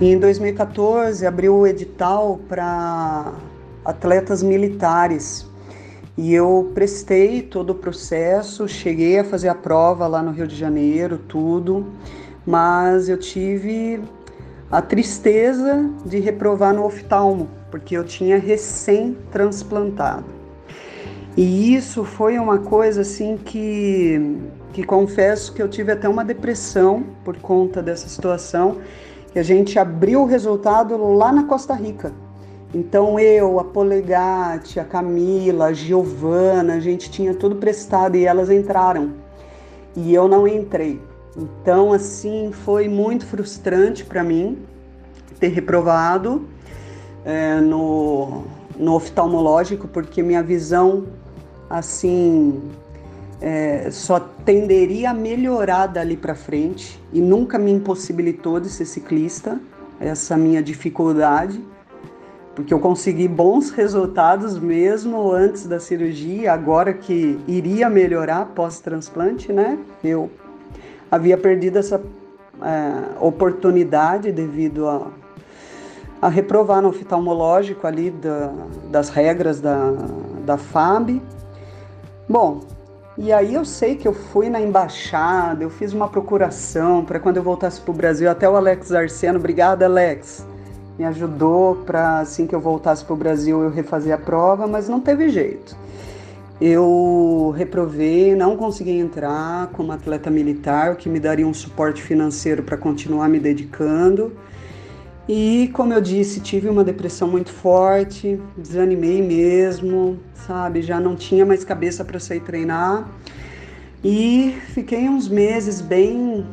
E em 2014 abriu o edital para atletas militares. E eu prestei todo o processo, cheguei a fazer a prova lá no Rio de Janeiro, tudo, mas eu tive a tristeza de reprovar no oftalmo, porque eu tinha recém-transplantado. E isso foi uma coisa assim que, que confesso que eu tive até uma depressão por conta dessa situação, que a gente abriu o resultado lá na Costa Rica. Então eu, a Polegate, a Camila, a Giovana, a gente tinha tudo prestado e elas entraram. E eu não entrei. Então, assim, foi muito frustrante para mim ter reprovado é, no, no oftalmológico, porque minha visão, assim, é, só tenderia a melhorar dali para frente e nunca me impossibilitou de ser ciclista, essa minha dificuldade, porque eu consegui bons resultados mesmo antes da cirurgia, agora que iria melhorar pós-transplante, né? Eu havia perdido essa é, oportunidade devido a, a reprovar no oftalmológico ali da, das regras da, da FAB. Bom, e aí eu sei que eu fui na embaixada, eu fiz uma procuração para quando eu voltasse para o Brasil, até o Alex Arceno, obrigada Alex, me ajudou para assim que eu voltasse para o Brasil eu refazer a prova, mas não teve jeito. Eu reprovei, não consegui entrar como atleta militar, o que me daria um suporte financeiro para continuar me dedicando. E, como eu disse, tive uma depressão muito forte, desanimei mesmo, sabe? Já não tinha mais cabeça para sair treinar. E fiquei uns meses bem,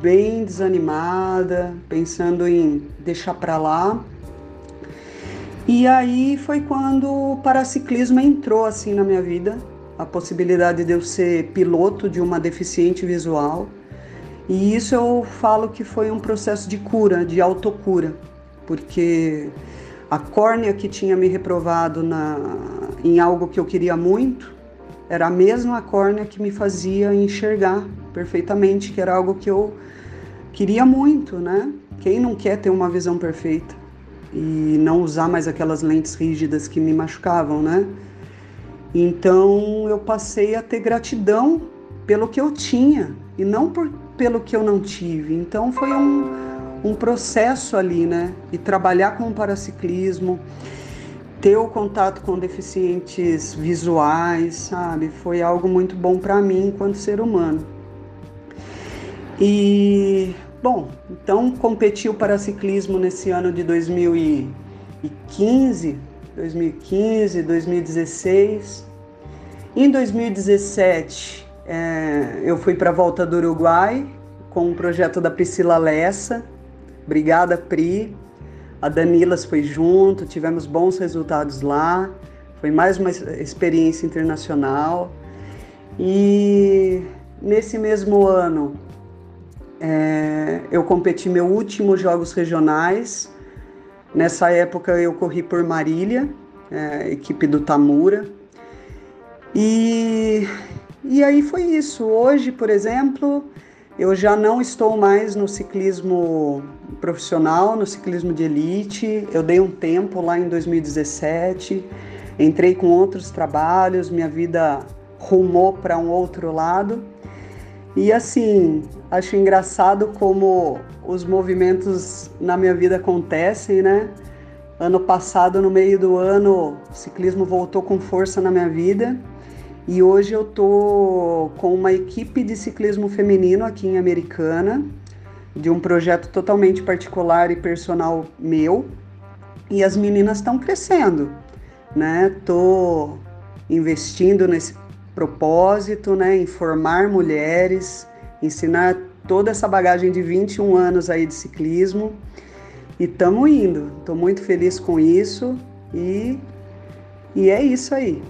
bem desanimada, pensando em deixar para lá. E aí foi quando o paraciclismo entrou assim na minha vida, a possibilidade de eu ser piloto de uma deficiente visual. E isso eu falo que foi um processo de cura, de autocura, porque a córnea que tinha me reprovado na, em algo que eu queria muito era a mesma córnea que me fazia enxergar perfeitamente, que era algo que eu queria muito, né? Quem não quer ter uma visão perfeita? e não usar mais aquelas lentes rígidas que me machucavam, né? Então eu passei a ter gratidão pelo que eu tinha e não por, pelo que eu não tive. Então foi um, um processo ali, né? E trabalhar com o paraciclismo, ter o contato com deficientes visuais, sabe? Foi algo muito bom para mim enquanto ser humano. E Bom, então competiu para ciclismo nesse ano de 2015, 2015, 2016. Em 2017, é, eu fui para a volta do Uruguai com um projeto da Priscila Lessa. Obrigada, Pri. A Danilas foi junto, tivemos bons resultados lá. Foi mais uma experiência internacional. E nesse mesmo ano, é, eu competi meu último Jogos Regionais. Nessa época eu corri por Marília, é, equipe do Tamura. E, e aí foi isso. Hoje, por exemplo, eu já não estou mais no ciclismo profissional, no ciclismo de elite. Eu dei um tempo lá em 2017, entrei com outros trabalhos, minha vida rumou para um outro lado. E assim, acho engraçado como os movimentos na minha vida acontecem, né? Ano passado, no meio do ano, o ciclismo voltou com força na minha vida. E hoje eu tô com uma equipe de ciclismo feminino aqui em Americana, de um projeto totalmente particular e personal meu. E as meninas estão crescendo, né? Tô investindo nesse propósito, né, em formar mulheres, ensinar toda essa bagagem de 21 anos aí de ciclismo. E estamos indo. Estou muito feliz com isso e, e é isso aí.